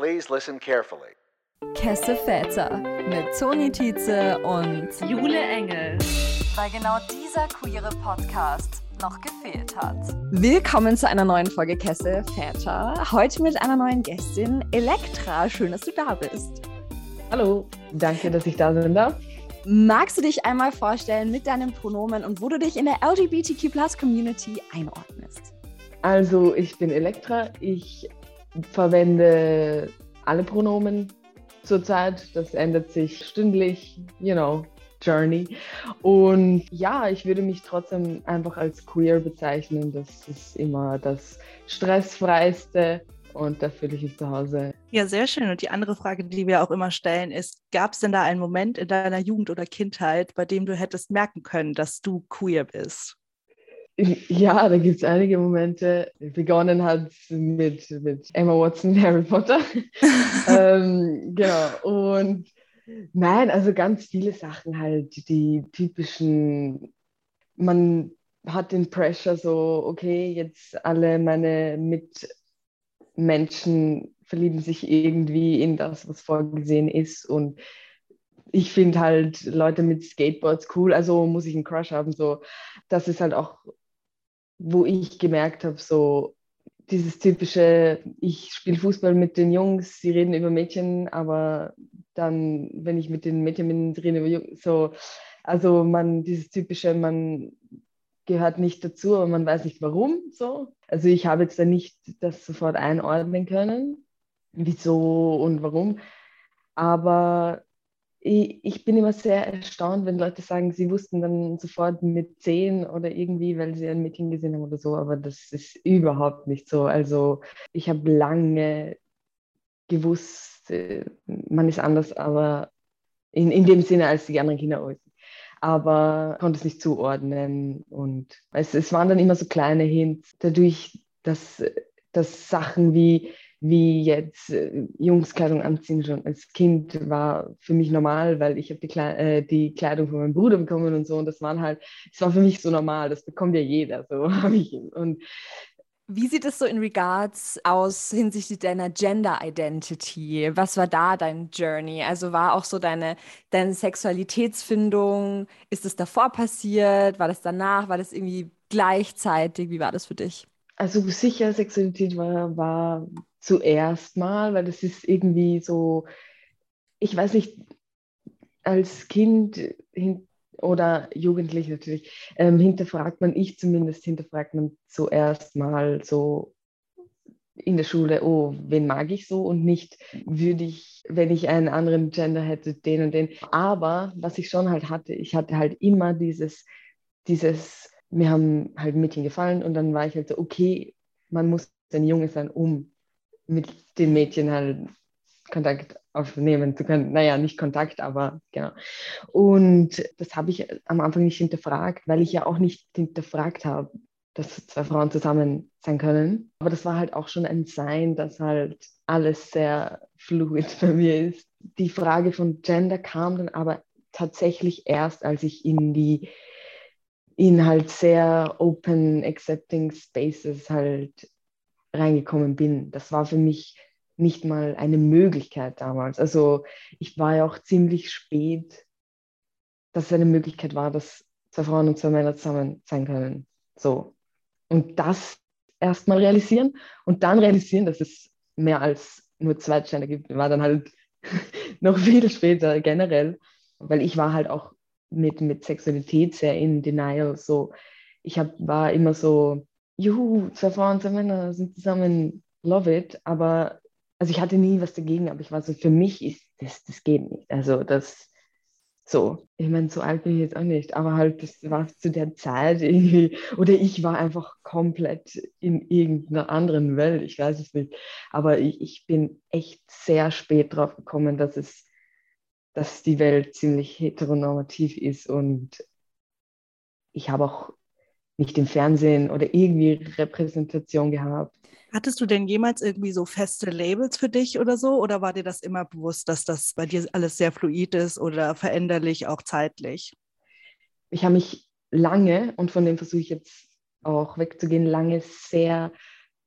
Please listen carefully. Kesse Väter mit Toni Tietze und Jule Engel. Weil genau dieser queere Podcast noch gefehlt hat. Willkommen zu einer neuen Folge Kesse Väter. Heute mit einer neuen Gästin, Elektra. Schön, dass du da bist. Hallo, danke, dass ich da sein darf. Magst du dich einmal vorstellen mit deinen Pronomen und wo du dich in der LGBTQ-Plus-Community einordnest? Also, ich bin Elektra. Ich verwende alle Pronomen zurzeit. Das ändert sich stündlich, you know, Journey. Und ja, ich würde mich trotzdem einfach als queer bezeichnen. Das ist immer das stressfreiste und da fühle ich mich zu Hause. Ja, sehr schön. Und die andere Frage, die wir auch immer stellen, ist, gab es denn da einen Moment in deiner Jugend oder Kindheit, bei dem du hättest merken können, dass du queer bist? Ja, da gibt es einige Momente. Begonnen hat mit, mit Emma Watson, Harry Potter. ähm, genau. Und nein, also ganz viele Sachen halt, die typischen, man hat den Pressure so, okay, jetzt alle meine Mitmenschen verlieben sich irgendwie in das, was vorgesehen ist und ich finde halt Leute mit Skateboards cool, also muss ich einen Crush haben, so. Das ist halt auch wo ich gemerkt habe, so dieses typische, ich spiele Fußball mit den Jungs, sie reden über Mädchen, aber dann, wenn ich mit den Mädchen bin, reden über Jungs, so, also man, dieses typische, man gehört nicht dazu, aber man weiß nicht warum, so. Also ich habe jetzt da nicht das sofort einordnen können, wieso und warum, aber ich, ich, bin immer sehr erstaunt, wenn Leute sagen, sie wussten dann sofort mit zehn oder irgendwie, weil sie ein Mädchen gesehen haben oder so, aber das ist überhaupt nicht so. Also ich habe lange gewusst, äh, man ist anders, aber in, in dem Sinne als die anderen Kinder. Aber konnte es nicht zuordnen und es, es waren dann immer so kleine Hints, dadurch, dass, dass Sachen wie wie jetzt äh, Jungskleidung anziehen schon als Kind war für mich normal, weil ich habe die, Kle äh, die Kleidung von meinem Bruder bekommen und so und das waren halt, es war für mich so normal, das bekommt ja jeder, so habe ich und wie sieht es so in Regards aus hinsichtlich deiner Gender Identity? Was war da dein Journey? Also war auch so deine, deine Sexualitätsfindung, ist es davor passiert? War das danach? War das irgendwie gleichzeitig? Wie war das für dich? Also sicher, Sexualität war, war zuerst mal, weil das ist irgendwie so, ich weiß nicht, als Kind oder jugendlich natürlich, ähm, hinterfragt man, ich zumindest hinterfragt man zuerst mal so in der Schule, oh, wen mag ich so und nicht würde ich, wenn ich einen anderen Gender hätte, den und den. Aber was ich schon halt hatte, ich hatte halt immer dieses, dieses, mir haben halt Mädchen gefallen und dann war ich halt so, okay, man muss ein Junge sein, um mit den Mädchen halt Kontakt aufnehmen zu können. Naja, nicht Kontakt, aber genau. Und das habe ich am Anfang nicht hinterfragt, weil ich ja auch nicht hinterfragt habe, dass zwei Frauen zusammen sein können. Aber das war halt auch schon ein Sein, dass halt alles sehr fluid bei mir ist. Die Frage von Gender kam dann aber tatsächlich erst, als ich in die in halt sehr open, accepting Spaces halt reingekommen bin. Das war für mich nicht mal eine Möglichkeit damals. Also ich war ja auch ziemlich spät, dass es eine Möglichkeit war, dass zwei Frauen und zwei Männer zusammen sein können. So. Und das erstmal realisieren und dann realisieren, dass es mehr als nur zwei Gender gibt, war dann halt noch viel später generell, weil ich war halt auch mit, mit Sexualität sehr in Denial. So, ich hab, war immer so, juhu, zwei Frauen, zwei Männer sind zusammen, love it. Aber, also ich hatte nie was dagegen, aber ich war so, für mich ist das, das geht nicht. Also das, so, ich meine, so alt bin ich jetzt auch nicht, aber halt, das war zu der Zeit irgendwie, oder ich war einfach komplett in irgendeiner anderen Welt, ich weiß es nicht. Aber ich, ich bin echt sehr spät drauf gekommen, dass es, dass die Welt ziemlich heteronormativ ist und ich habe auch nicht im Fernsehen oder irgendwie Repräsentation gehabt. Hattest du denn jemals irgendwie so feste Labels für dich oder so? Oder war dir das immer bewusst, dass das bei dir alles sehr fluid ist oder veränderlich, auch zeitlich? Ich habe mich lange, und von dem versuche ich jetzt auch wegzugehen, lange sehr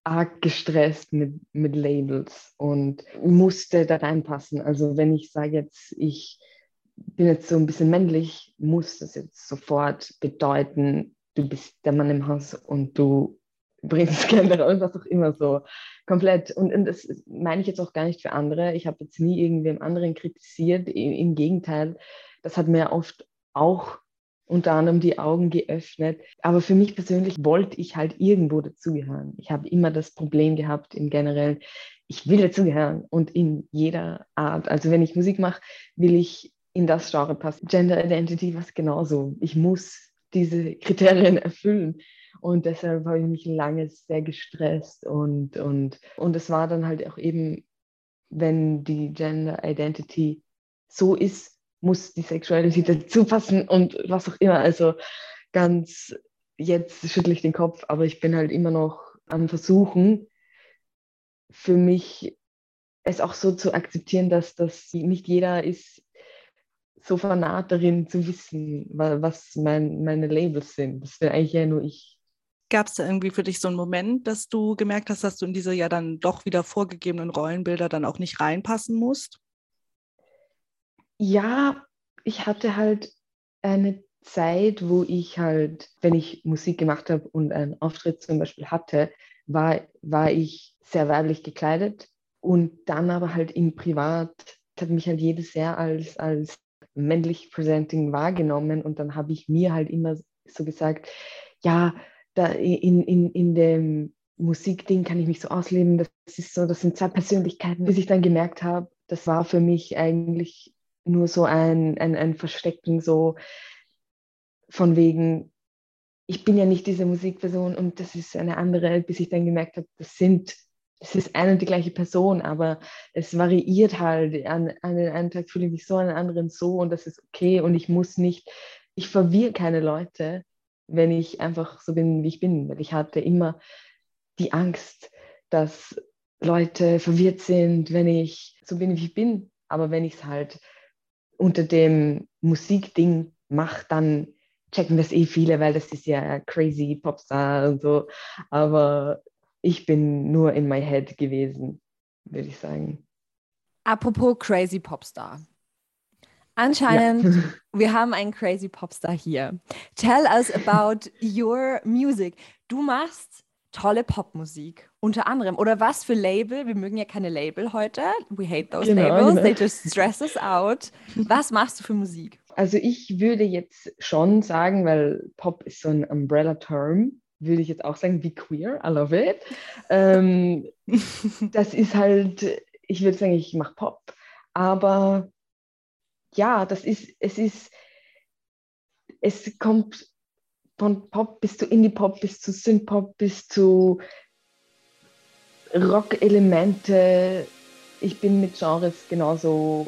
arg gestresst mit, mit Labels und musste da reinpassen. Also wenn ich sage jetzt, ich bin jetzt so ein bisschen männlich, muss das jetzt sofort bedeuten, du bist der Mann im Haus und du bringst Kinder und was auch immer so komplett. Und, und das meine ich jetzt auch gar nicht für andere. Ich habe jetzt nie irgendwem anderen kritisiert. Im, Im Gegenteil, das hat mir oft auch unter anderem die Augen geöffnet. Aber für mich persönlich wollte ich halt irgendwo dazugehören. Ich habe immer das Problem gehabt im Generellen, ich will dazugehören und in jeder Art. Also wenn ich Musik mache, will ich in das Genre passen. Gender Identity was genauso. Ich muss diese Kriterien erfüllen. Und deshalb habe ich mich lange sehr gestresst und, und, und es war dann halt auch eben, wenn die Gender Identity so ist, muss die Sexualität dazu passen und was auch immer. Also ganz, jetzt schüttle ich den Kopf, aber ich bin halt immer noch am Versuchen, für mich es auch so zu akzeptieren, dass das nicht jeder ist so fanat darin zu wissen, was mein, meine Labels sind. Das bin eigentlich ja nur ich. Gab es da irgendwie für dich so einen Moment, dass du gemerkt hast, dass du in diese ja dann doch wieder vorgegebenen Rollenbilder dann auch nicht reinpassen musst? Ja, ich hatte halt eine Zeit, wo ich halt, wenn ich Musik gemacht habe und einen Auftritt zum Beispiel hatte, war, war ich sehr weiblich gekleidet und dann aber halt im Privat hat mich halt jedes Jahr als, als männlich presenting wahrgenommen und dann habe ich mir halt immer so gesagt, ja, da in, in, in dem Musikding kann ich mich so ausleben, das ist so, das sind zwei Persönlichkeiten, bis ich dann gemerkt habe, das war für mich eigentlich nur so ein, ein, ein Verstecken, so von wegen, ich bin ja nicht diese Musikperson und das ist eine andere, bis ich dann gemerkt habe, das sind es ist eine und die gleiche Person, aber es variiert halt. An, an den einen Tag fühle ich mich so, an den anderen so und das ist okay und ich muss nicht, ich verwirre keine Leute, wenn ich einfach so bin, wie ich bin, weil ich hatte immer die Angst, dass Leute verwirrt sind, wenn ich so bin, wie ich bin. Aber wenn ich es halt unter dem Musikding mache, dann checken das eh viele, weil das ist ja crazy Popstar und so. Aber ich bin nur in my head gewesen, würde ich sagen. Apropos crazy Popstar. Anscheinend, ja. wir haben einen crazy Popstar hier. Tell us about your music. Du machst tolle Popmusik, unter anderem. Oder was für Label? Wir mögen ja keine Label heute. We hate those genau, labels. Genau. They just stress us out. Was machst du für Musik? Also ich würde jetzt schon sagen, weil Pop ist so ein Umbrella-Term, würde ich jetzt auch sagen, wie queer, I love it. Ähm, das ist halt, ich würde sagen, ich mache Pop, aber ja, das ist, es ist, es kommt von Pop bis zu Indie-Pop, bis zu Synth-Pop, bis zu Rock-Elemente. Ich bin mit Genres genauso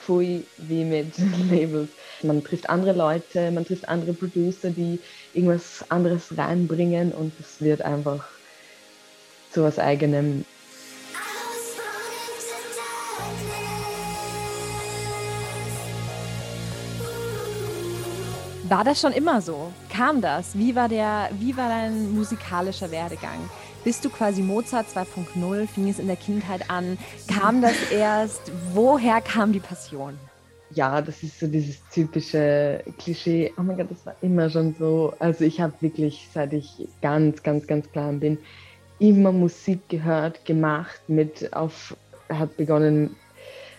pfui wie mit Labels. Man trifft andere Leute, man trifft andere Producer, die irgendwas anderes reinbringen und es wird einfach zu was Eigenem. War das schon immer so? Kam das? Wie war, der, wie war dein musikalischer Werdegang? Bist du quasi Mozart 2.0? Fing es in der Kindheit an? Kam das erst? Woher kam die Passion? Ja, das ist so dieses typische Klischee. Oh mein Gott, das war immer schon so. Also ich habe wirklich, seit ich ganz, ganz, ganz klein bin, immer Musik gehört, gemacht, mit auf, hat begonnen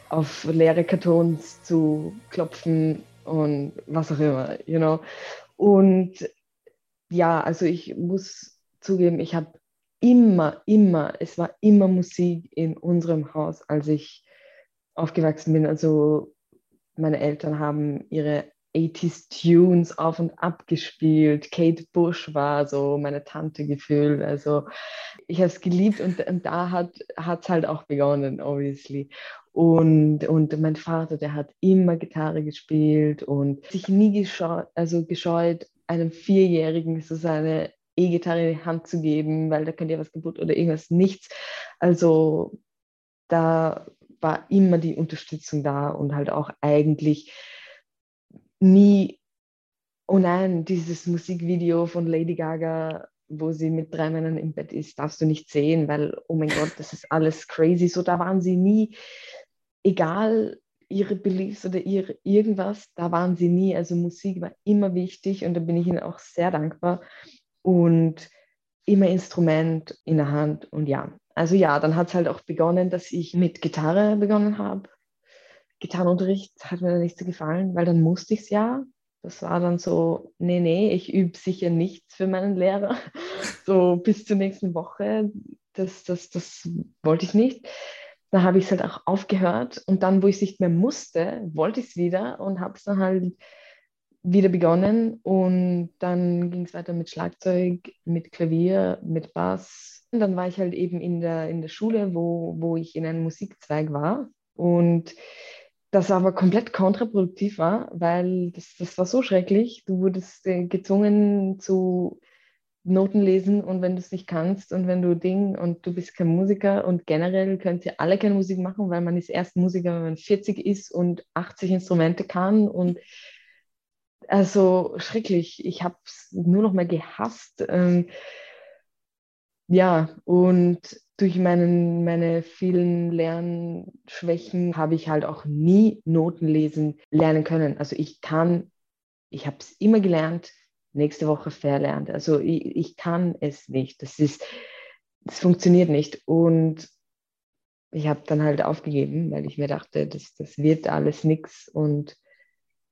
auf leere Kartons zu klopfen und was auch immer, you know. Und ja, also ich muss zugeben, ich habe immer, immer, es war immer Musik in unserem Haus, als ich aufgewachsen bin. Also meine Eltern haben ihre 80s Tunes auf und ab gespielt. Kate Bush war so meine Tante gefühlt. Also ich habe es geliebt und, und da hat es halt auch begonnen, obviously. Und, und mein Vater, der hat immer Gitarre gespielt und sich nie gescheut, also gescheut, einem Vierjährigen so seine E-Gitarre in die Hand zu geben, weil da könnte ja was kaputt oder irgendwas, nichts. Also da war immer die Unterstützung da und halt auch eigentlich nie, oh nein, dieses Musikvideo von Lady Gaga wo sie mit drei Männern im Bett ist, darfst du nicht sehen, weil, oh mein Gott, das ist alles crazy. So, da waren sie nie, egal ihre Beliefs oder ihre irgendwas, da waren sie nie. Also Musik war immer wichtig und da bin ich ihnen auch sehr dankbar. Und immer Instrument in der Hand und ja. Also ja, dann hat es halt auch begonnen, dass ich mit Gitarre begonnen habe. Gitarrenunterricht hat mir dann nicht so gefallen, weil dann musste ich es ja. Das war dann so, nee, nee, ich übe sicher nichts für meinen Lehrer. So bis zur nächsten Woche. Das, das, das wollte ich nicht. Da habe ich es halt auch aufgehört und dann, wo ich es nicht mehr musste, wollte ich es wieder und habe es dann halt wieder begonnen und dann ging es weiter mit Schlagzeug, mit Klavier, mit Bass. Und dann war ich halt eben in der, in der Schule, wo, wo ich in einem Musikzweig war und das aber komplett kontraproduktiv war, weil das, das war so schrecklich. Du wurdest äh, gezwungen zu Noten lesen und wenn du es nicht kannst und wenn du Ding und du bist kein Musiker und generell könnt ihr alle keine Musik machen, weil man ist erst Musiker, wenn man 40 ist und 80 Instrumente kann und also schrecklich. Ich habe es nur noch mal gehasst. Ähm, ja, und durch meinen, meine vielen Lernschwächen habe ich halt auch nie Noten lesen lernen können. Also ich kann, ich habe es immer gelernt, nächste Woche verlernt. Also ich, ich kann es nicht. Das ist, das funktioniert nicht. Und ich habe dann halt aufgegeben, weil ich mir dachte, das, das wird alles nichts. Und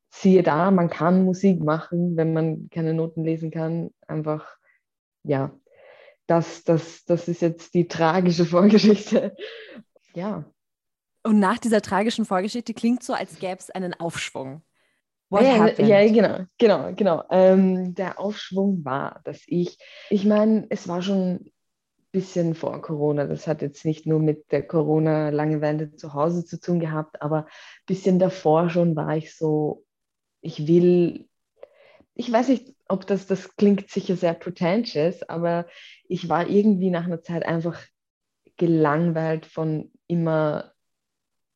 siehe da, man kann Musik machen, wenn man keine Noten lesen kann. Einfach, ja, das, das, das ist jetzt die tragische Vorgeschichte. Ja. Und nach dieser tragischen Vorgeschichte klingt so, als gäbe es einen Aufschwung. What ja, happened? ja, genau, genau, genau. Ähm, der Aufschwung war, dass ich, ich meine, es war schon ein bisschen vor Corona. Das hat jetzt nicht nur mit der Corona-Langeweile zu Hause zu tun gehabt, aber ein bisschen davor schon war ich so, ich will, ich weiß nicht, ob das, das klingt sicher sehr pretentious, aber ich war irgendwie nach einer Zeit einfach gelangweilt von immer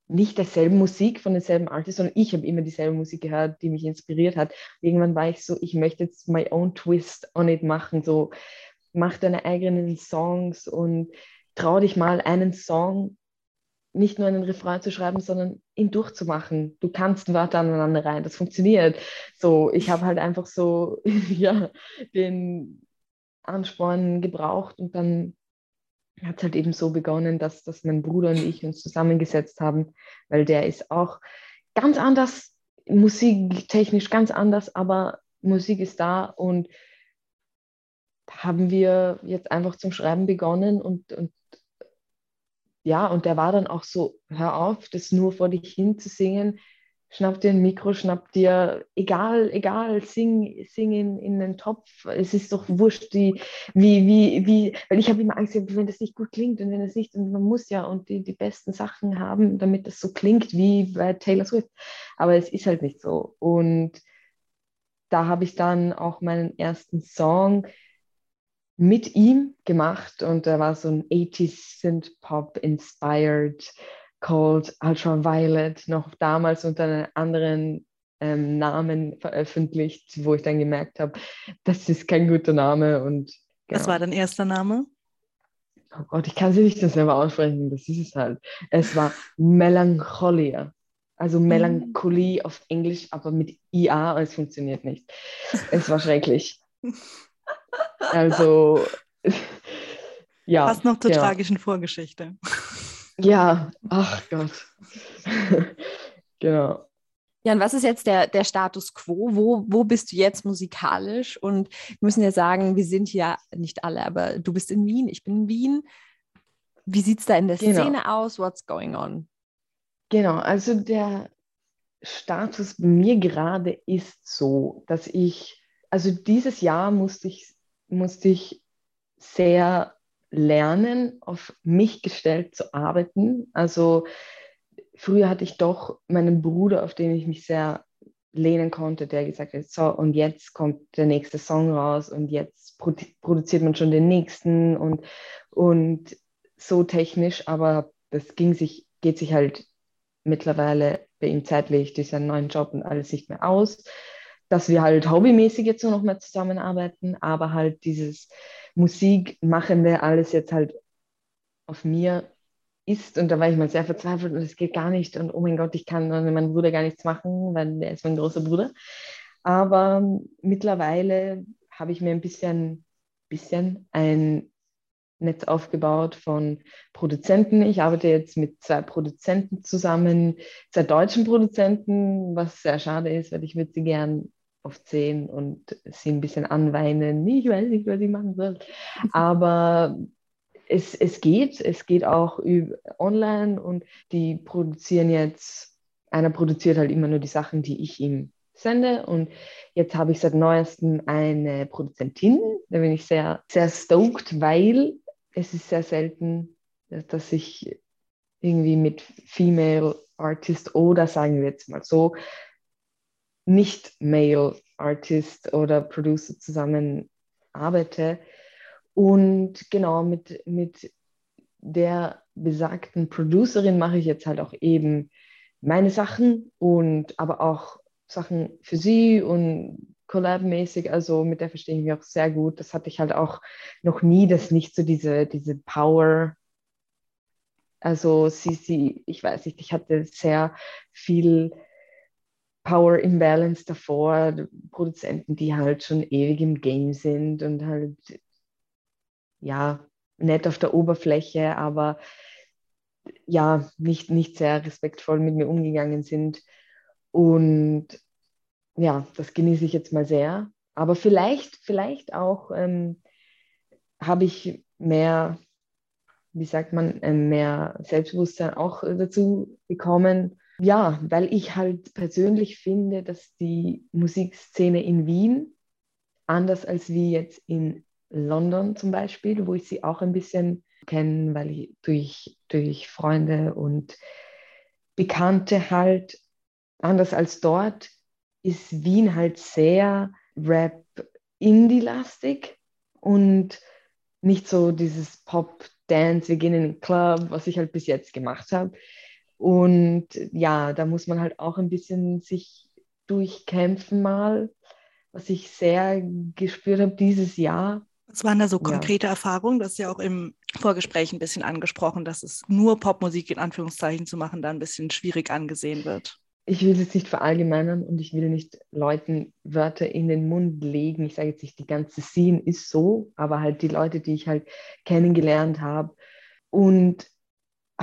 nicht derselben Musik von denselben Artists, sondern ich habe immer dieselbe Musik gehört, die mich inspiriert hat. Irgendwann war ich so, ich möchte jetzt my own twist on it machen, so mach deine eigenen Songs und trau dich mal einen Song nicht nur einen Refrain zu schreiben, sondern ihn durchzumachen. Du kannst Wörter aneinander rein, das funktioniert. So, ich habe halt einfach so ja, den Ansporn gebraucht und dann hat es halt eben so begonnen, dass, dass mein Bruder und ich uns zusammengesetzt haben, weil der ist auch ganz anders, musiktechnisch ganz anders, aber Musik ist da und haben wir jetzt einfach zum Schreiben begonnen und, und ja, und der war dann auch so, hör auf, das nur vor dich hin zu singen, schnapp dir ein Mikro, schnapp dir, egal, egal, sing, sing in, in den Topf, es ist doch wurscht, die, wie, wie, wie, weil ich habe immer Angst, wenn das nicht gut klingt und wenn es nicht, und man muss ja und die, die besten Sachen haben, damit das so klingt wie bei Taylor Swift, aber es ist halt nicht so. Und da habe ich dann auch meinen ersten Song mit ihm gemacht und da war so ein 80s Synth Pop inspired called Ultraviolet noch damals unter einem anderen ähm, Namen veröffentlicht, wo ich dann gemerkt habe, das ist kein guter Name und genau. Was war dein erster Name? Oh Gott, ich kann sie nicht selber aussprechen, das ist es halt. Es war Melancholia. Also mhm. Melancholie auf Englisch, aber mit IA, es funktioniert nicht. Es war schrecklich. Also, ja. Passt noch zur ja. tragischen Vorgeschichte. Ja, ach Gott. genau. Ja, und was ist jetzt der, der Status quo? Wo, wo bist du jetzt musikalisch? Und wir müssen ja sagen, wir sind ja nicht alle, aber du bist in Wien, ich bin in Wien. Wie sieht es da in der genau. Szene aus? What's going on? Genau, also der Status bei mir gerade ist so, dass ich also dieses Jahr musste ich, musste ich sehr lernen, auf mich gestellt zu arbeiten. Also früher hatte ich doch meinen Bruder, auf den ich mich sehr lehnen konnte, der gesagt hat, so und jetzt kommt der nächste Song raus und jetzt produziert man schon den nächsten und, und so technisch, aber das ging sich, geht sich halt mittlerweile bei ihm zeitlich durch seinen neuen Job und alles nicht mehr aus dass wir halt hobbymäßig jetzt nur noch mehr zusammenarbeiten, aber halt dieses Musikmachende alles jetzt halt auf mir ist. Und da war ich mal sehr verzweifelt und es geht gar nicht. Und oh mein Gott, ich kann mit meinem Bruder gar nichts machen, weil der ist mein großer Bruder. Aber mittlerweile habe ich mir ein bisschen, bisschen ein Netz aufgebaut von Produzenten. Ich arbeite jetzt mit zwei Produzenten zusammen, zwei deutschen Produzenten, was sehr schade ist, weil ich würde sie gern aufzählen und sie ein bisschen anweinen. Ich weiß nicht, was ich machen soll. Aber es, es geht, es geht auch über online und die produzieren jetzt, einer produziert halt immer nur die Sachen, die ich ihm sende und jetzt habe ich seit neuestem eine Produzentin, da bin ich sehr, sehr stoked, weil es ist sehr selten, dass ich irgendwie mit Female Artist oder sagen wir jetzt mal so, nicht Male Artist oder Producer zusammen arbeite. Und genau mit, mit der besagten Producerin mache ich jetzt halt auch eben meine Sachen und aber auch Sachen für sie und Collab-mäßig, also mit der verstehe ich mich auch sehr gut. Das hatte ich halt auch noch nie, dass nicht so diese, diese Power, also sie, sie, ich weiß nicht, ich hatte sehr viel Power Imbalance davor, Produzenten, die halt schon ewig im Game sind und halt, ja, nett auf der Oberfläche, aber ja, nicht, nicht sehr respektvoll mit mir umgegangen sind. Und ja, das genieße ich jetzt mal sehr. Aber vielleicht, vielleicht auch ähm, habe ich mehr, wie sagt man, äh, mehr Selbstbewusstsein auch dazu bekommen. Ja, weil ich halt persönlich finde, dass die Musikszene in Wien, anders als wie jetzt in London zum Beispiel, wo ich sie auch ein bisschen kenne, weil ich durch, durch Freunde und Bekannte halt, anders als dort, ist Wien halt sehr Rap-Indie-lastig und nicht so dieses Pop-Dance, wir gehen in den Club, was ich halt bis jetzt gemacht habe. Und ja, da muss man halt auch ein bisschen sich durchkämpfen mal, was ich sehr gespürt habe dieses Jahr. Was waren da so konkrete ja. Erfahrungen? Das ist ja auch im Vorgespräch ein bisschen angesprochen, dass es nur Popmusik in Anführungszeichen zu machen, da ein bisschen schwierig angesehen wird ich will es nicht verallgemeinern und ich will nicht Leuten Wörter in den Mund legen. Ich sage jetzt nicht, die ganze Scene ist so, aber halt die Leute, die ich halt kennengelernt habe und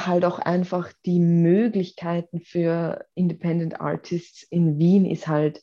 halt auch einfach die Möglichkeiten für Independent Artists in Wien ist halt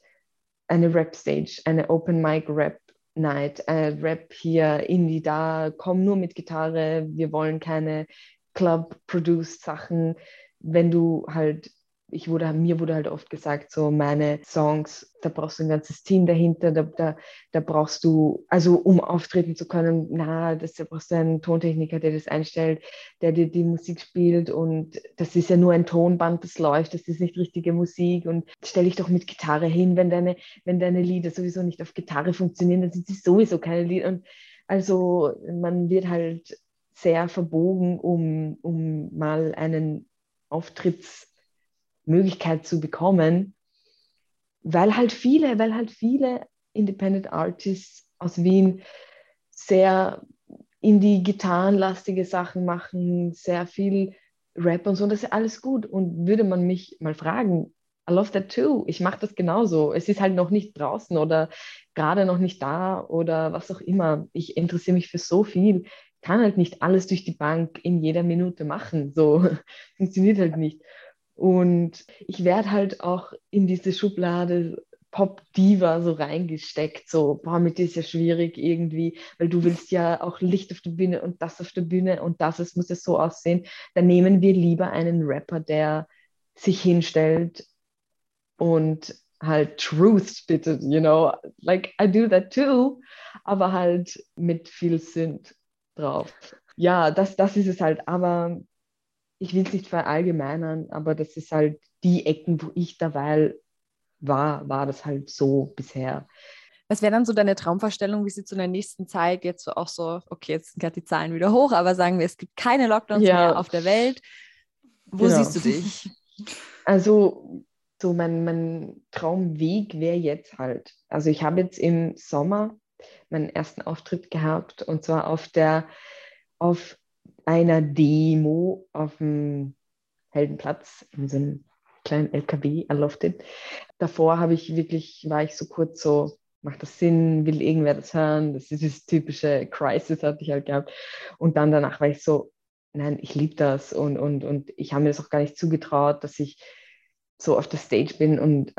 eine Rap-Stage, eine Open-Mic-Rap Night, äh, Rap hier, Indie da, komm nur mit Gitarre, wir wollen keine Club-Produced Sachen. Wenn du halt ich wurde, mir wurde halt oft gesagt, so meine Songs, da brauchst du ein ganzes Team dahinter, da, da, da brauchst du, also um auftreten zu können, na, das, da brauchst du einen Tontechniker, der das einstellt, der dir die Musik spielt und das ist ja nur ein Tonband, das läuft, das ist nicht richtige Musik und stell dich doch mit Gitarre hin, wenn deine, wenn deine Lieder sowieso nicht auf Gitarre funktionieren, dann sind sie sowieso keine Lieder und also man wird halt sehr verbogen, um, um mal einen Auftritts Möglichkeit zu bekommen, weil halt viele, weil halt viele Independent Artists aus Wien sehr in die gitarrenlastige Sachen machen, sehr viel Rap und so, und das ist alles gut. Und würde man mich mal fragen, I love that too. Ich mache das genauso. Es ist halt noch nicht draußen oder gerade noch nicht da oder was auch immer. Ich interessiere mich für so viel. Kann halt nicht alles durch die Bank in jeder Minute machen. So funktioniert halt nicht. Und ich werde halt auch in diese Schublade Pop-Diva so reingesteckt, so, boah, mit dir ist ja schwierig irgendwie, weil du willst ja auch Licht auf der Bühne und das auf der Bühne und das, es muss ja so aussehen. Dann nehmen wir lieber einen Rapper, der sich hinstellt und halt Truth bittet, you know, like I do that too, aber halt mit viel Sünd drauf. Ja, das, das ist es halt, aber ich will es nicht verallgemeinern, aber das ist halt die Ecken, wo ich dabei war, war das halt so bisher. Was wäre dann so deine Traumvorstellung, wie sie zu der nächsten Zeit jetzt so auch so, okay, jetzt sind gerade die Zahlen wieder hoch, aber sagen wir, es gibt keine Lockdowns ja. mehr auf der Welt. Wo genau. siehst du dich? Also, so mein, mein Traumweg wäre jetzt halt, also ich habe jetzt im Sommer meinen ersten Auftritt gehabt und zwar auf der auf einer Demo auf dem Heldenplatz in so einem kleinen LKW, it. Davor habe ich wirklich, war ich so kurz so, macht das Sinn, will irgendwer das hören? Das ist dieses typische Crisis, hatte ich halt gehabt. Und dann danach war ich so, nein, ich liebe das und, und, und ich habe mir das auch gar nicht zugetraut, dass ich so auf der Stage bin und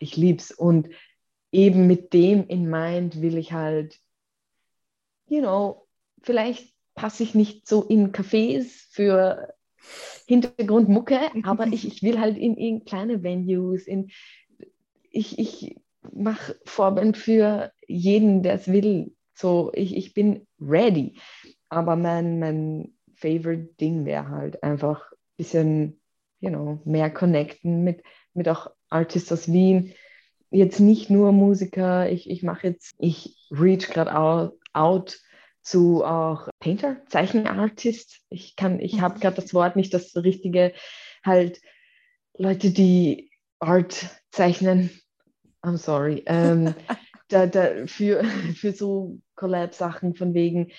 ich liebe es. Und eben mit dem in mind will ich halt, you know, vielleicht passe ich nicht so in Cafés für Hintergrundmucke, aber ich, ich will halt in, in kleine Venues, in, ich, ich mache Vorband für jeden, der es will. So, ich, ich bin ready. Aber mein, mein favorite Ding wäre halt einfach ein bisschen, you know, mehr connecten mit, mit auch Artists aus Wien. Jetzt nicht nur Musiker, ich, ich mache jetzt, ich reach gerade out, out zu auch Painter, Zeichenartist. Ich kann, ich habe gerade das Wort nicht das richtige, halt Leute, die Art zeichnen. I'm sorry. Ähm, da, da, für, für so Collab-Sachen von wegen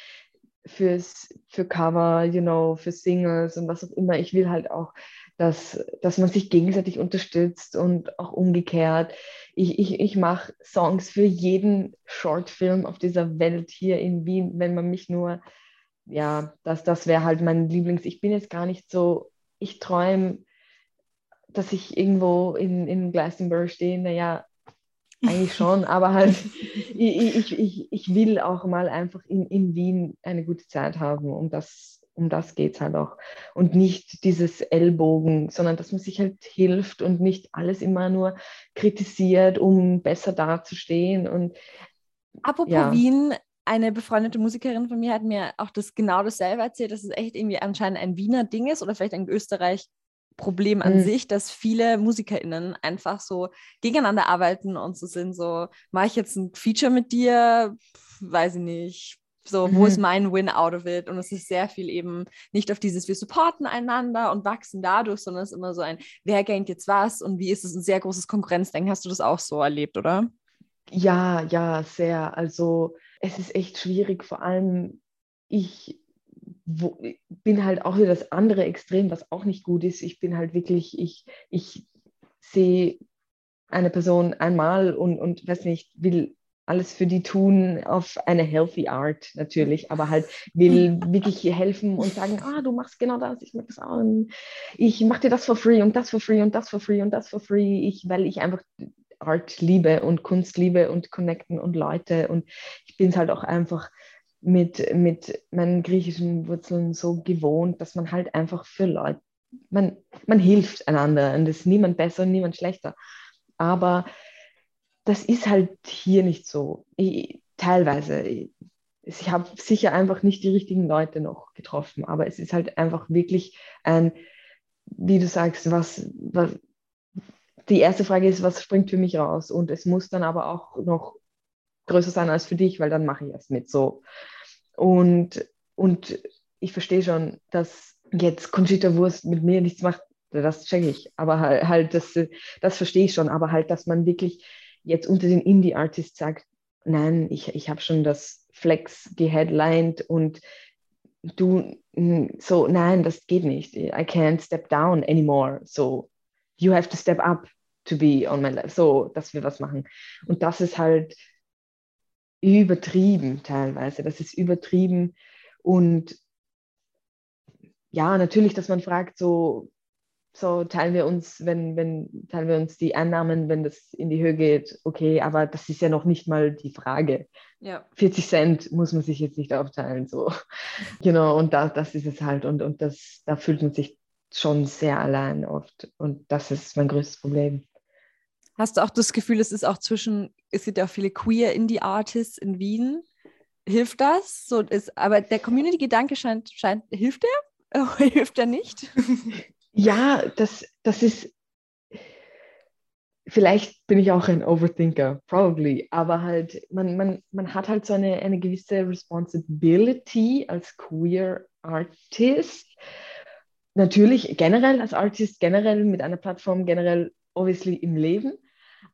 fürs, für Cover, you know, für Singles und was auch immer. Ich will halt auch, dass, dass man sich gegenseitig unterstützt und auch umgekehrt. Ich, ich, ich mache Songs für jeden Shortfilm auf dieser Welt hier in Wien, wenn man mich nur, ja, das, das wäre halt mein Lieblings. Ich bin jetzt gar nicht so, ich träume, dass ich irgendwo in, in Glastonbury stehe, naja, eigentlich schon, aber halt, ich, ich, ich, ich will auch mal einfach in, in Wien eine gute Zeit haben. Um das, um das geht es halt auch. Und nicht dieses Ellbogen, sondern dass man sich halt hilft und nicht alles immer nur kritisiert, um besser dazustehen. Und, Apropos ja. Wien, eine befreundete Musikerin von mir hat mir auch das genau dasselbe erzählt, dass es echt irgendwie anscheinend ein Wiener Ding ist oder vielleicht in Österreich Problem an mhm. sich, dass viele MusikerInnen einfach so gegeneinander arbeiten und so sind, so, mache ich jetzt ein Feature mit dir? Weiß ich nicht. So, mhm. wo ist mhm. mein Win out of it? Und es ist sehr viel eben nicht auf dieses, wir supporten einander und wachsen dadurch, sondern es ist immer so ein, wer gaint jetzt was und wie ist es ein sehr großes Konkurrenzdenken. Hast du das auch so erlebt, oder? Ja, ja, sehr. Also es ist echt schwierig, vor allem ich wo, bin halt auch wieder das andere Extrem, was auch nicht gut ist. Ich bin halt wirklich, ich, ich sehe eine Person einmal und, und weiß nicht, will alles für die tun auf eine healthy Art natürlich, aber halt will wirklich helfen und sagen, ah, du machst genau das, ich mag das auch. Ich mache dir das for free und das for free und das for free und das for free, ich, weil ich einfach Art liebe und Kunst liebe und connecten und Leute und ich bin es halt auch einfach mit, mit meinen griechischen Wurzeln so gewohnt, dass man halt einfach für Leute, man, man hilft einander und es ist niemand besser und niemand schlechter. Aber das ist halt hier nicht so. Ich, teilweise. Ich, ich habe sicher einfach nicht die richtigen Leute noch getroffen, aber es ist halt einfach wirklich ein, wie du sagst, was, was die erste Frage ist, was springt für mich raus? Und es muss dann aber auch noch größer sein als für dich, weil dann mache ich es mit so. Und, und ich verstehe schon, dass jetzt Conchita Wurst mit mir nichts macht, das checke ich. Aber halt, halt das, das verstehe ich schon. Aber halt, dass man wirklich jetzt unter den Indie-Artists sagt, nein, ich, ich habe schon das Flex geheadlined und du so, nein, das geht nicht. I can't step down anymore. So, you have to step up to be on my level. So, dass wir was machen. Und das ist halt übertrieben teilweise. Das ist übertrieben. Und ja, natürlich, dass man fragt, so, so teilen wir uns, wenn, wenn, teilen wir uns die Annahmen, wenn das in die Höhe geht, okay, aber das ist ja noch nicht mal die Frage. Ja. 40 Cent muss man sich jetzt nicht aufteilen, so. Genau, und da, das ist es halt. Und, und das, da fühlt man sich schon sehr allein oft. Und das ist mein größtes Problem. Hast du auch das Gefühl, es ist auch zwischen, es gibt ja auch viele queer Indie-Artists in Wien. Hilft das? So ist, aber der Community-Gedanke scheint, scheint, hilft der? hilft er nicht? Ja, das, das ist, vielleicht bin ich auch ein Overthinker, probably, aber halt, man, man, man hat halt so eine, eine gewisse Responsibility als queer Artist. Natürlich generell als Artist, generell mit einer Plattform, generell obviously im Leben,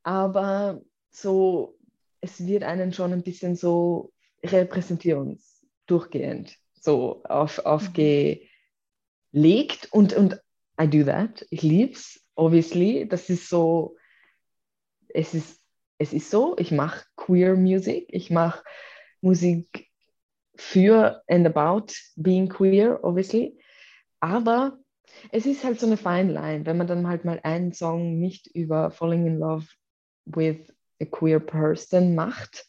aber so es wird einen schon ein bisschen so repräsentieren durchgehend so auf, aufgelegt und, und I do that. Ich liebe es, obviously. Das ist so, es ist, es ist so, ich mache queer Music, ich mache Musik für and about being queer, obviously. Aber es ist halt so eine fine line, wenn man dann halt mal einen Song nicht über falling in love with a queer person macht,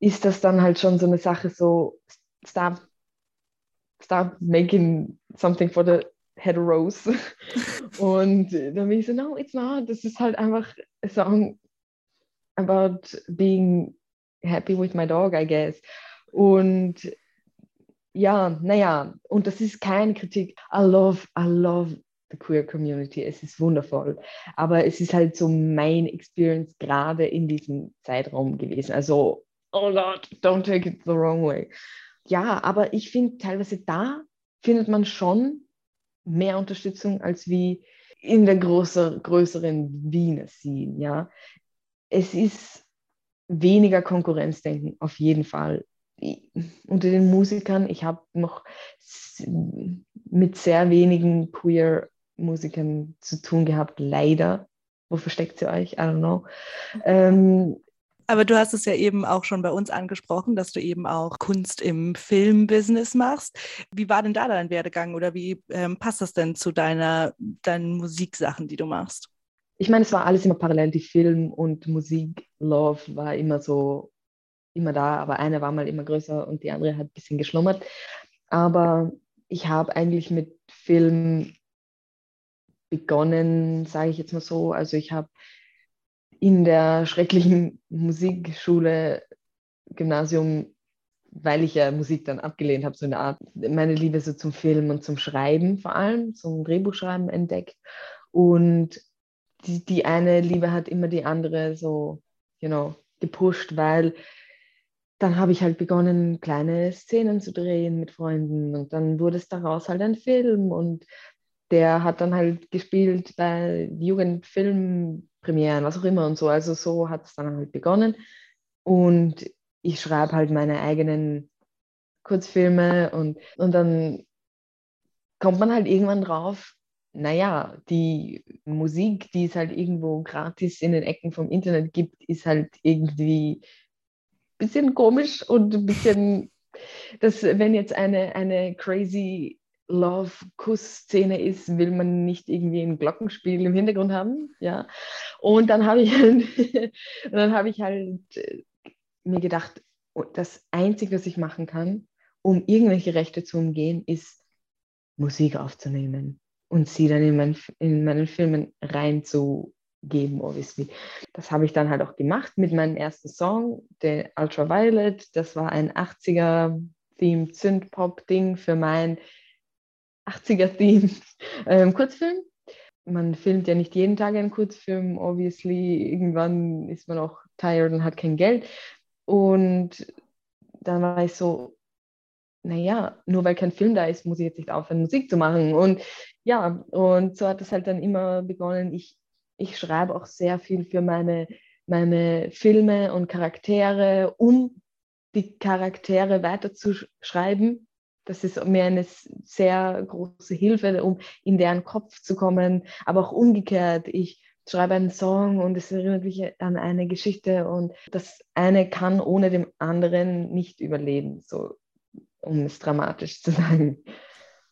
ist das dann halt schon so eine Sache so, stop, stop making something for the heteros. Und dann bin ich so, no, it's not. Das ist halt einfach a song about being happy with my dog, I guess. Und ja, naja, und das ist keine Kritik. I love, I love the queer community. Es ist wundervoll. Aber es ist halt so mein Experience gerade in diesem Zeitraum gewesen. Also, oh Gott, don't take it the wrong way. Ja, aber ich finde teilweise da findet man schon mehr Unterstützung als wie in der größer, größeren Wiener Scene. Ja, es ist weniger Konkurrenzdenken auf jeden Fall unter den Musikern, ich habe noch mit sehr wenigen Queer-Musikern zu tun gehabt, leider. Wo versteckt sie euch? I don't know. Ähm, aber du hast es ja eben auch schon bei uns angesprochen, dass du eben auch Kunst im Filmbusiness machst. Wie war denn da dein Werdegang oder wie ähm, passt das denn zu deiner, deinen Musiksachen, die du machst? Ich meine, es war alles immer parallel. Die Film- und Musik-Love war immer so immer da, aber eine war mal immer größer und die andere hat ein bisschen geschlummert. Aber ich habe eigentlich mit Film begonnen, sage ich jetzt mal so. Also ich habe in der schrecklichen Musikschule, Gymnasium, weil ich ja Musik dann abgelehnt habe, so eine Art, meine Liebe so zum Film und zum Schreiben vor allem, zum Drehbuchschreiben entdeckt. Und die, die eine Liebe hat immer die andere so, you know, gepusht, weil dann habe ich halt begonnen, kleine Szenen zu drehen mit Freunden und dann wurde es daraus halt ein Film und der hat dann halt gespielt bei Jugendfilmpremieren, was auch immer und so. Also so hat es dann halt begonnen und ich schreibe halt meine eigenen Kurzfilme und, und dann kommt man halt irgendwann drauf, naja, die Musik, die es halt irgendwo gratis in den Ecken vom Internet gibt, ist halt irgendwie bisschen komisch und ein bisschen, dass wenn jetzt eine, eine crazy Love-Kuss-Szene ist, will man nicht irgendwie ein Glockenspiel im Hintergrund haben, ja. Und dann habe ich halt, habe ich halt äh, mir gedacht, oh, das Einzige, was ich machen kann, um irgendwelche Rechte zu umgehen, ist Musik aufzunehmen und sie dann in, mein, in meinen Filmen rein zu geben, obviously. Das habe ich dann halt auch gemacht mit meinem ersten Song, der Ultraviolet. Das war ein 80er-Theme, Synth-Pop-Ding für mein 80er-Theme ähm, Kurzfilm. Man filmt ja nicht jeden Tag einen Kurzfilm, obviously. Irgendwann ist man auch tired und hat kein Geld. Und dann war ich so, naja, nur weil kein Film da ist, muss ich jetzt nicht aufhören, Musik zu machen. Und ja, und so hat es halt dann immer begonnen. Ich ich schreibe auch sehr viel für meine, meine Filme und Charaktere, um die Charaktere weiterzuschreiben. Das ist mir eine sehr große Hilfe, um in deren Kopf zu kommen. Aber auch umgekehrt, ich schreibe einen Song und es erinnert mich an eine Geschichte und das eine kann ohne dem anderen nicht überleben, so um es dramatisch zu sagen.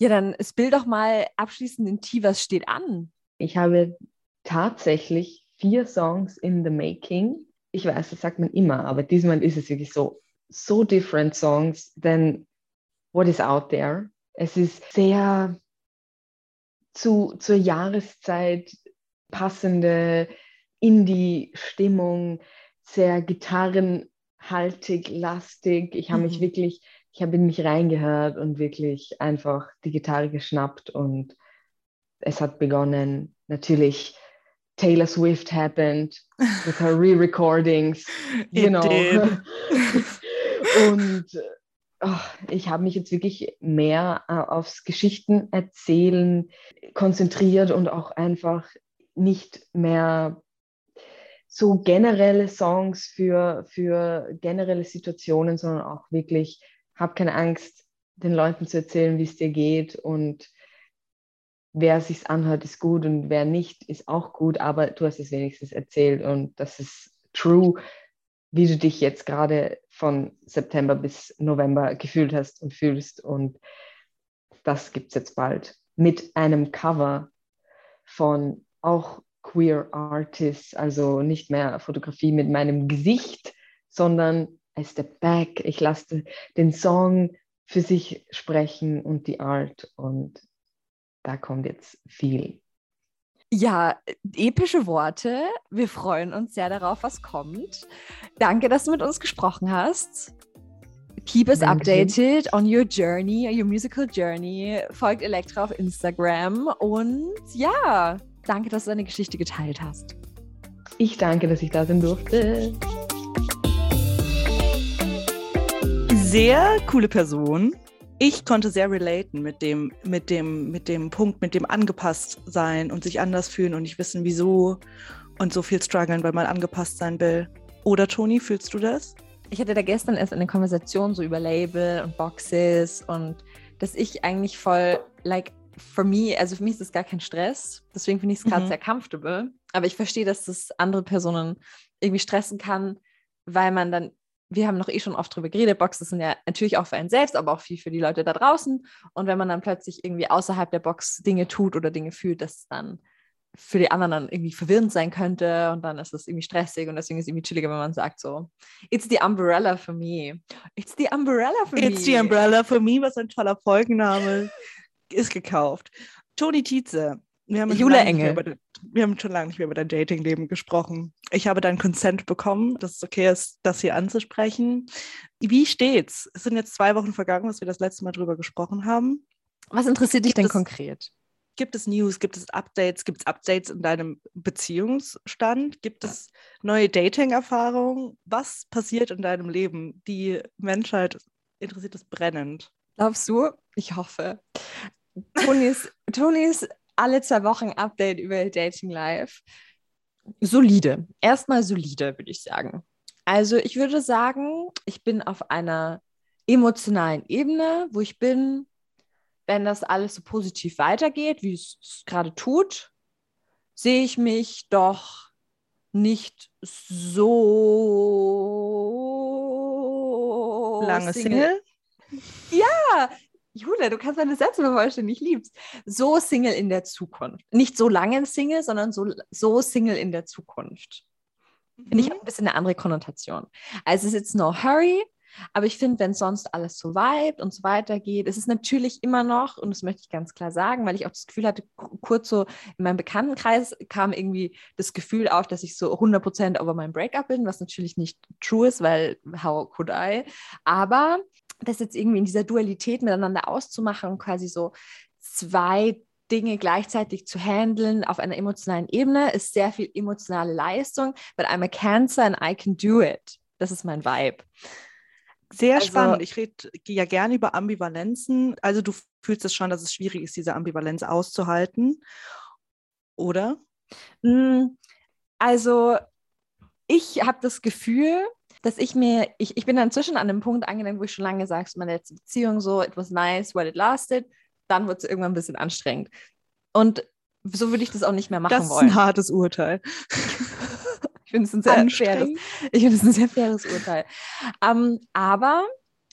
Ja, dann spiel doch mal abschließend in T, was steht an? Ich habe tatsächlich vier Songs in the making. Ich weiß, das sagt man immer, aber diesmal ist es wirklich so, so different songs than what is out there. Es ist sehr zu, zur Jahreszeit passende Indie-Stimmung, sehr gitarrenhaltig, lastig. Ich habe mich mhm. wirklich, ich habe in mich reingehört und wirklich einfach die Gitarre geschnappt und es hat begonnen. Natürlich Taylor Swift happened with her re-recordings, you know. und oh, ich habe mich jetzt wirklich mehr uh, aufs Geschichten erzählen konzentriert und auch einfach nicht mehr so generelle Songs für, für generelle Situationen, sondern auch wirklich, hab keine Angst, den Leuten zu erzählen, wie es dir geht und wer sich's anhört, ist gut und wer nicht, ist auch gut, aber du hast es wenigstens erzählt und das ist true, wie du dich jetzt gerade von September bis November gefühlt hast und fühlst und das gibt es jetzt bald mit einem Cover von auch queer Artists, also nicht mehr Fotografie mit meinem Gesicht, sondern I step back, ich lasse den Song für sich sprechen und die Art und da kommt jetzt viel. Ja, epische Worte. Wir freuen uns sehr darauf, was kommt. Danke, dass du mit uns gesprochen hast. Keep us Danke. updated on your journey, your musical journey. Folgt Elektra auf Instagram und ja, danke, dass du deine Geschichte geteilt hast. Ich danke, dass ich da sein durfte. Sehr coole Person ich konnte sehr relaten mit dem, mit dem, mit dem Punkt, mit dem angepasst sein und sich anders fühlen und nicht wissen, wieso und so viel strugglen, weil man angepasst sein will. Oder Toni, fühlst du das? Ich hatte da gestern erst eine Konversation so über Label und Boxes und dass ich eigentlich voll, like, for me, also für mich ist das gar kein Stress. Deswegen finde ich es gerade mhm. sehr comfortable. Aber ich verstehe, dass das andere Personen irgendwie stressen kann, weil man dann wir haben noch eh schon oft drüber geredet, Boxes sind ja natürlich auch für einen selbst, aber auch viel für die Leute da draußen. Und wenn man dann plötzlich irgendwie außerhalb der Box Dinge tut oder Dinge fühlt, dass dann für die anderen dann irgendwie verwirrend sein könnte und dann ist das irgendwie stressig und deswegen ist es irgendwie chilliger, wenn man sagt so, it's the umbrella for me. It's the umbrella for it's me. It's the umbrella for me, was ein toller Folgenname ist gekauft. Toni Tietze, wir haben Jule Engel. Den, wir haben schon lange nicht mehr über dein Datingleben gesprochen. Ich habe dein Consent bekommen, dass es okay ist, das hier anzusprechen. Wie steht's? Es sind jetzt zwei Wochen vergangen, dass wir das letzte Mal drüber gesprochen haben. Was interessiert dich denn es, konkret? Gibt es News? Gibt es Updates? Gibt es Updates in deinem Beziehungsstand? Gibt es neue Dating-Erfahrungen? Was passiert in deinem Leben? Die Menschheit interessiert es brennend. Glaubst du? Ich hoffe. Tonis, Tonis alle zwei Wochen Update über Dating Live. Solide. Erstmal solide, würde ich sagen. Also ich würde sagen, ich bin auf einer emotionalen Ebene, wo ich bin, wenn das alles so positiv weitergeht, wie es gerade tut, sehe ich mich doch nicht so lange Single. Single. Ja, Julia, du kannst deine Sätze vervollständigen, ich lieb's. So Single in der Zukunft. Nicht so lange Single, sondern so, so Single in der Zukunft. Mhm. Finde ich auch ein bisschen eine andere Konnotation. Also es ist jetzt no hurry, aber ich finde, wenn sonst alles so vibet und so weiter geht, es ist natürlich immer noch, und das möchte ich ganz klar sagen, weil ich auch das Gefühl hatte, kurz so in meinem Bekanntenkreis kam irgendwie das Gefühl auf, dass ich so 100% over mein Breakup bin, was natürlich nicht true ist, weil how could I? Aber das jetzt irgendwie in dieser Dualität miteinander auszumachen und quasi so zwei Dinge gleichzeitig zu handeln auf einer emotionalen Ebene ist sehr viel emotionale Leistung, but I'm a Cancer and I can do it. Das ist mein Vibe. Sehr also, spannend. Ich rede ja gerne über Ambivalenzen. Also du fühlst es schon, dass es schwierig ist, diese Ambivalenz auszuhalten, oder? Mm, also ich habe das Gefühl, dass ich mir, ich, ich bin dann inzwischen an einem Punkt angelangt, wo ich schon lange sage, meine letzte Beziehung so, it was nice while it lasted, dann wird es irgendwann ein bisschen anstrengend. Und so würde ich das auch nicht mehr machen wollen. Das ist ein hartes Urteil. ich finde es ein sehr faires, ich finde es ein sehr faires Urteil. Um, ähm, aber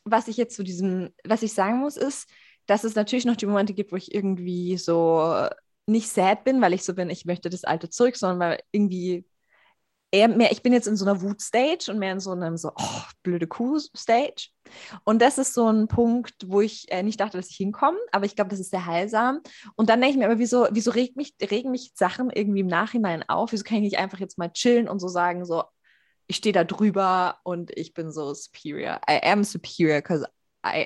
was ich jetzt zu diesem, was ich sagen muss, ist, dass es natürlich noch die Momente gibt, wo ich irgendwie so nicht sad bin, weil ich so bin, ich möchte das Alte zurück, sondern weil irgendwie eher mehr, ich bin jetzt in so einer Wut-Stage und mehr in so einem so, oh, blöde Kuh-Stage. Und das ist so ein Punkt, wo ich äh, nicht dachte, dass ich hinkomme, aber ich glaube, das ist sehr heilsam. Und dann denke ich mir aber, wieso, wieso regt mich, regen mich Sachen irgendwie im Nachhinein auf? Wieso kann ich nicht einfach jetzt mal chillen und so sagen, so, ich stehe da drüber und ich bin so superior. I am superior, because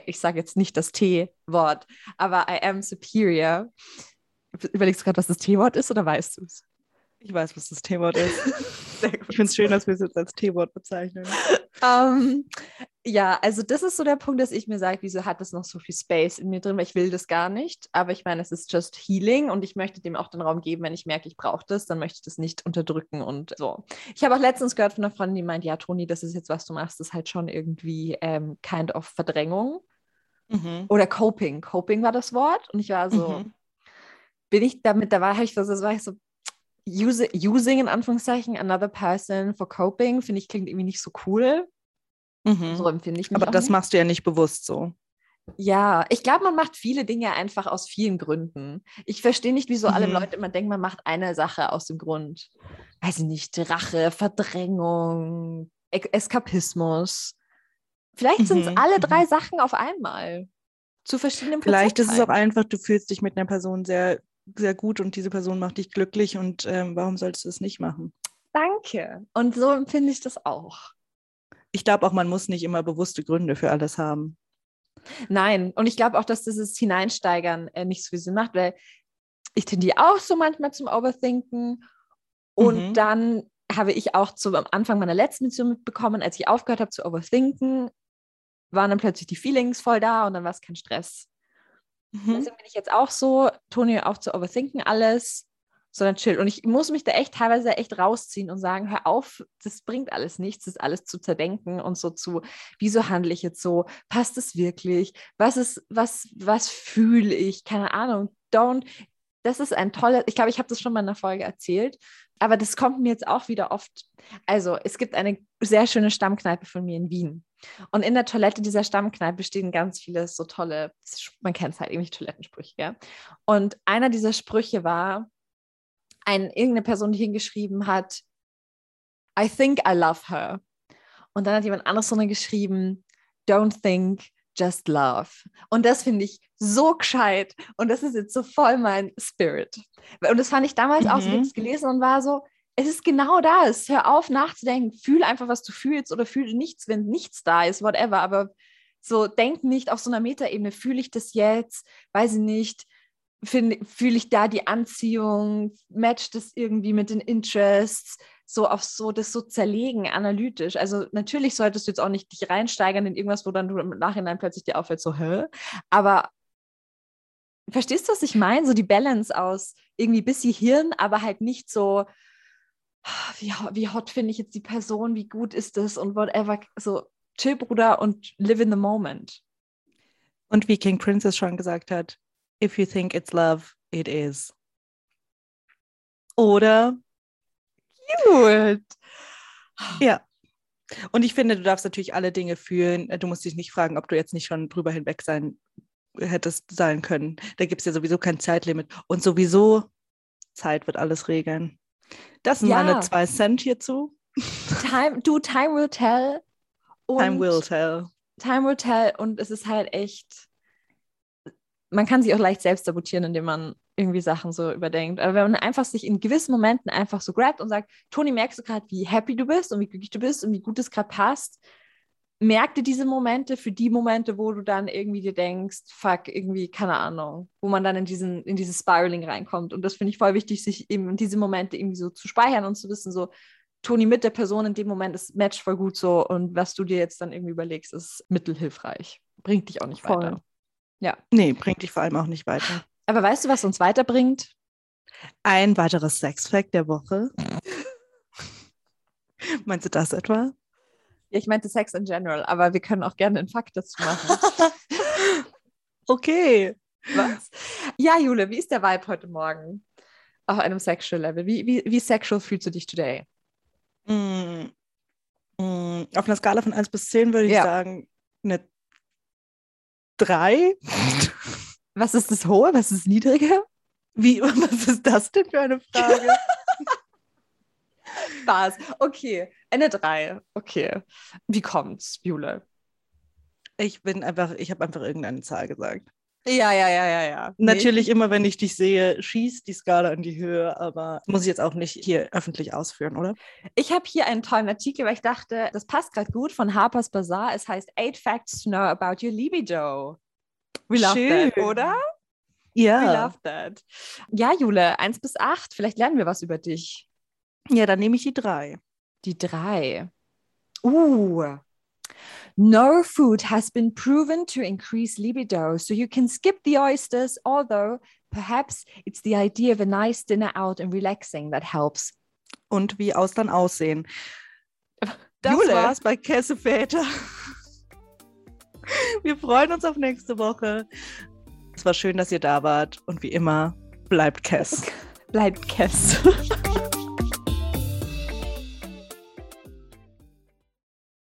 ich sage jetzt nicht das Ich weiß, was das T-Wort ist. Ich finde es schön, dass wir es jetzt als T-Wort bezeichnen. Ähm, ja, also das ist so der Punkt, dass ich mir sage, wieso hat das noch so viel Space in mir drin, weil ich will das gar nicht. Aber ich meine, es ist just healing und ich möchte dem auch den Raum geben, wenn ich merke, ich brauche das, dann möchte ich das nicht unterdrücken und so. Ich habe auch letztens gehört von einer Freundin, die meint, ja, Toni, das ist jetzt, was du machst, das ist halt schon irgendwie ähm, kind of Verdrängung Mhm. oder Coping. Coping war das Wort und ich war so, Mhm. bin ich damit, da war ich so, das war ich so, use, using in Anführungszeichen another person for coping, finde ich, klingt irgendwie nicht so cool. Mhm. So empfinde ich mich Aber das nicht. machst du ja nicht bewusst so. Ja, ich glaube, man macht viele Dinge einfach aus vielen Gründen. Ich verstehe nicht, wieso alle Mhm. Leute immer denken, man macht eine Sache aus dem Grund. Weiß ich nicht, Rache, Verdrängung, e Eskapismus. Vielleicht sind es Mhm, alle mhm. drei Sachen auf einmal. Zu verschiedenen Vielleicht ist es auch einfach, du fühlst dich mit einer Person sehr, sehr gut und diese Person macht dich glücklich und ähm, warum solltest du es nicht machen? Danke. Und so empfinde ich das auch. Ich glaube auch, man muss nicht immer bewusste Gründe für alles haben. Nein, und ich glaube auch, dass dieses Hineinsteigern äh, nicht so viel Sinn macht, weil ich tendiere auch so manchmal zum Overthinken. Und Mhm. dann habe ich auch zu, am Anfang meiner letzten Beziehung mitbekommen, als ich aufgehört habe zu overthinken, waren dann plötzlich die Feelings voll da und dann war es kein Stress. Mhm. Deswegen bin ich jetzt auch so, Toni, auch zu overthinken alles, sondern chill. Und ich muss mich da echt teilweise echt rausziehen und sagen, hör auf, das bringt alles nichts, das alles zu zerdenken und so zu, wieso handle ich jetzt so? Passt es wirklich? Was ist, was, was fühle ich? Keine Ahnung. Don't. Das ist ein toller, ich glaube, ich habe das schon mal in einer Folge erzählt, aber das kommt mir jetzt auch wieder oft. Also, es gibt eine sehr schöne Stammkneipe von mir in Wien. Und in der Toilette dieser Stammkneipe stehen ganz viele so tolle, man kennt es halt irgendwie Toilettensprüche, ja. Und einer dieser Sprüche war, ein, irgendeine Person, die hingeschrieben hat, I think I love her. Und dann hat jemand anderes drunter geschrieben, don't think, just love. Und das finde ich so gescheit. Und das ist jetzt so voll mein Spirit. Und das fand ich damals auch so, ich habe Mhm. es gelesen und war so, es ist genau das. Hör auf nachzudenken. Fühl einfach, was du fühlst oder fühl nichts, wenn nichts da ist, whatever. Aber so denk nicht auf so einer Metaebene, fühle ich das jetzt, weiß ich nicht, fühle ich da die Anziehung, matcht das irgendwie mit den Interests, so auf so das so zerlegen, analytisch. Also natürlich solltest du jetzt auch nicht dich reinsteigern in irgendwas, wo dann du im Nachhinein plötzlich dir auffällt, so, hä? Aber verstehst du, was ich meine? So die Balance aus irgendwie bisschen Hirn, aber halt nicht so, "Ah, wie, wie hot finde ich jetzt die Person, wie gut ist das und whatever. So chill, Bruder, und live in the moment. Und wie King Princess schon gesagt hat, if you think it's love, it is. Oder Gut. Ja. Und ich finde, du darfst natürlich alle Dinge fühlen. Du musst dich nicht fragen, ob du jetzt nicht schon drüber hinweg sein hättest sein können. Da gibt es ja sowieso kein Zeitlimit. Und sowieso, Zeit wird alles regeln. Das sind Ja. meine zwei Cent hierzu. Time, du, time will tell. Und Time will tell. Time will tell. Und es ist halt echt, man kann sich auch leicht selbst sabotieren, indem man irgendwie Sachen so überdenkt. Aber wenn man einfach sich in gewissen Momenten einfach so grabt und sagt, Toni, merkst du gerade, wie happy du bist und wie glücklich du bist und wie gut es gerade passt, merk dir diese Momente für die Momente, wo du dann irgendwie dir denkst, fuck, irgendwie, keine Ahnung, wo man dann in diesen, in dieses Spiraling reinkommt. Und das finde ich voll wichtig, sich eben diese Momente irgendwie so zu speichern und zu wissen, so, Toni mit der Person in dem Moment ist matcht voll gut so und was du dir jetzt dann irgendwie überlegst, ist mittelhilfreich. Bringt dich auch nicht Voll. weiter. Ja. Nee, bringt dich vor allem auch nicht weiter. Aber weißt du, was uns weiterbringt? Ein weiteres Sex-Fact der Woche. Meinst du das etwa? Ja, ich meinte Sex in general, aber wir können auch gerne einen Fakt dazu machen. okay. was? Ja, Jule, wie ist der Vibe heute Morgen? Auf einem Sexual Level. Wie, wie, wie sexual fühlst du dich today? Mm, mm, auf einer Skala von 1 bis 10 würde ich Ja. sagen, eine 3. Was ist das hohe? Was ist das niedrige? Wie, was ist das denn für eine Frage? Spaß. Okay, eine 3. Okay. Wie kommt's, Jule? ich bin einfach, ich habe einfach irgendeine Zahl gesagt. Ja, ja, ja, ja, ja. Natürlich immer, wenn ich dich sehe, schießt die Skala in die Höhe, aber muss ich jetzt auch nicht hier öffentlich ausführen, oder? Ich habe hier einen tollen Artikel, weil ich dachte, das passt gerade gut von Harper's Bazaar. Es heißt Eight Facts to Know About Your Libido. We love Schön. that, oder? We Ja. love that. Ja, Jule, 1 bis 8. Vielleicht lernen wir was über dich. Ja, dann nehme ich die drei. Die drei. Uh. No food has been proven to increase libido, so you can skip the oysters, although perhaps it's the idea of a nice dinner out and relaxing that helps. Und wie Austern aussehen. Das Jule. war's bei Kesseväter. Wir freuen uns auf nächste Woche. Es war schön, dass ihr da wart. Und wie immer, bleibt Kess. Bleibt Kess.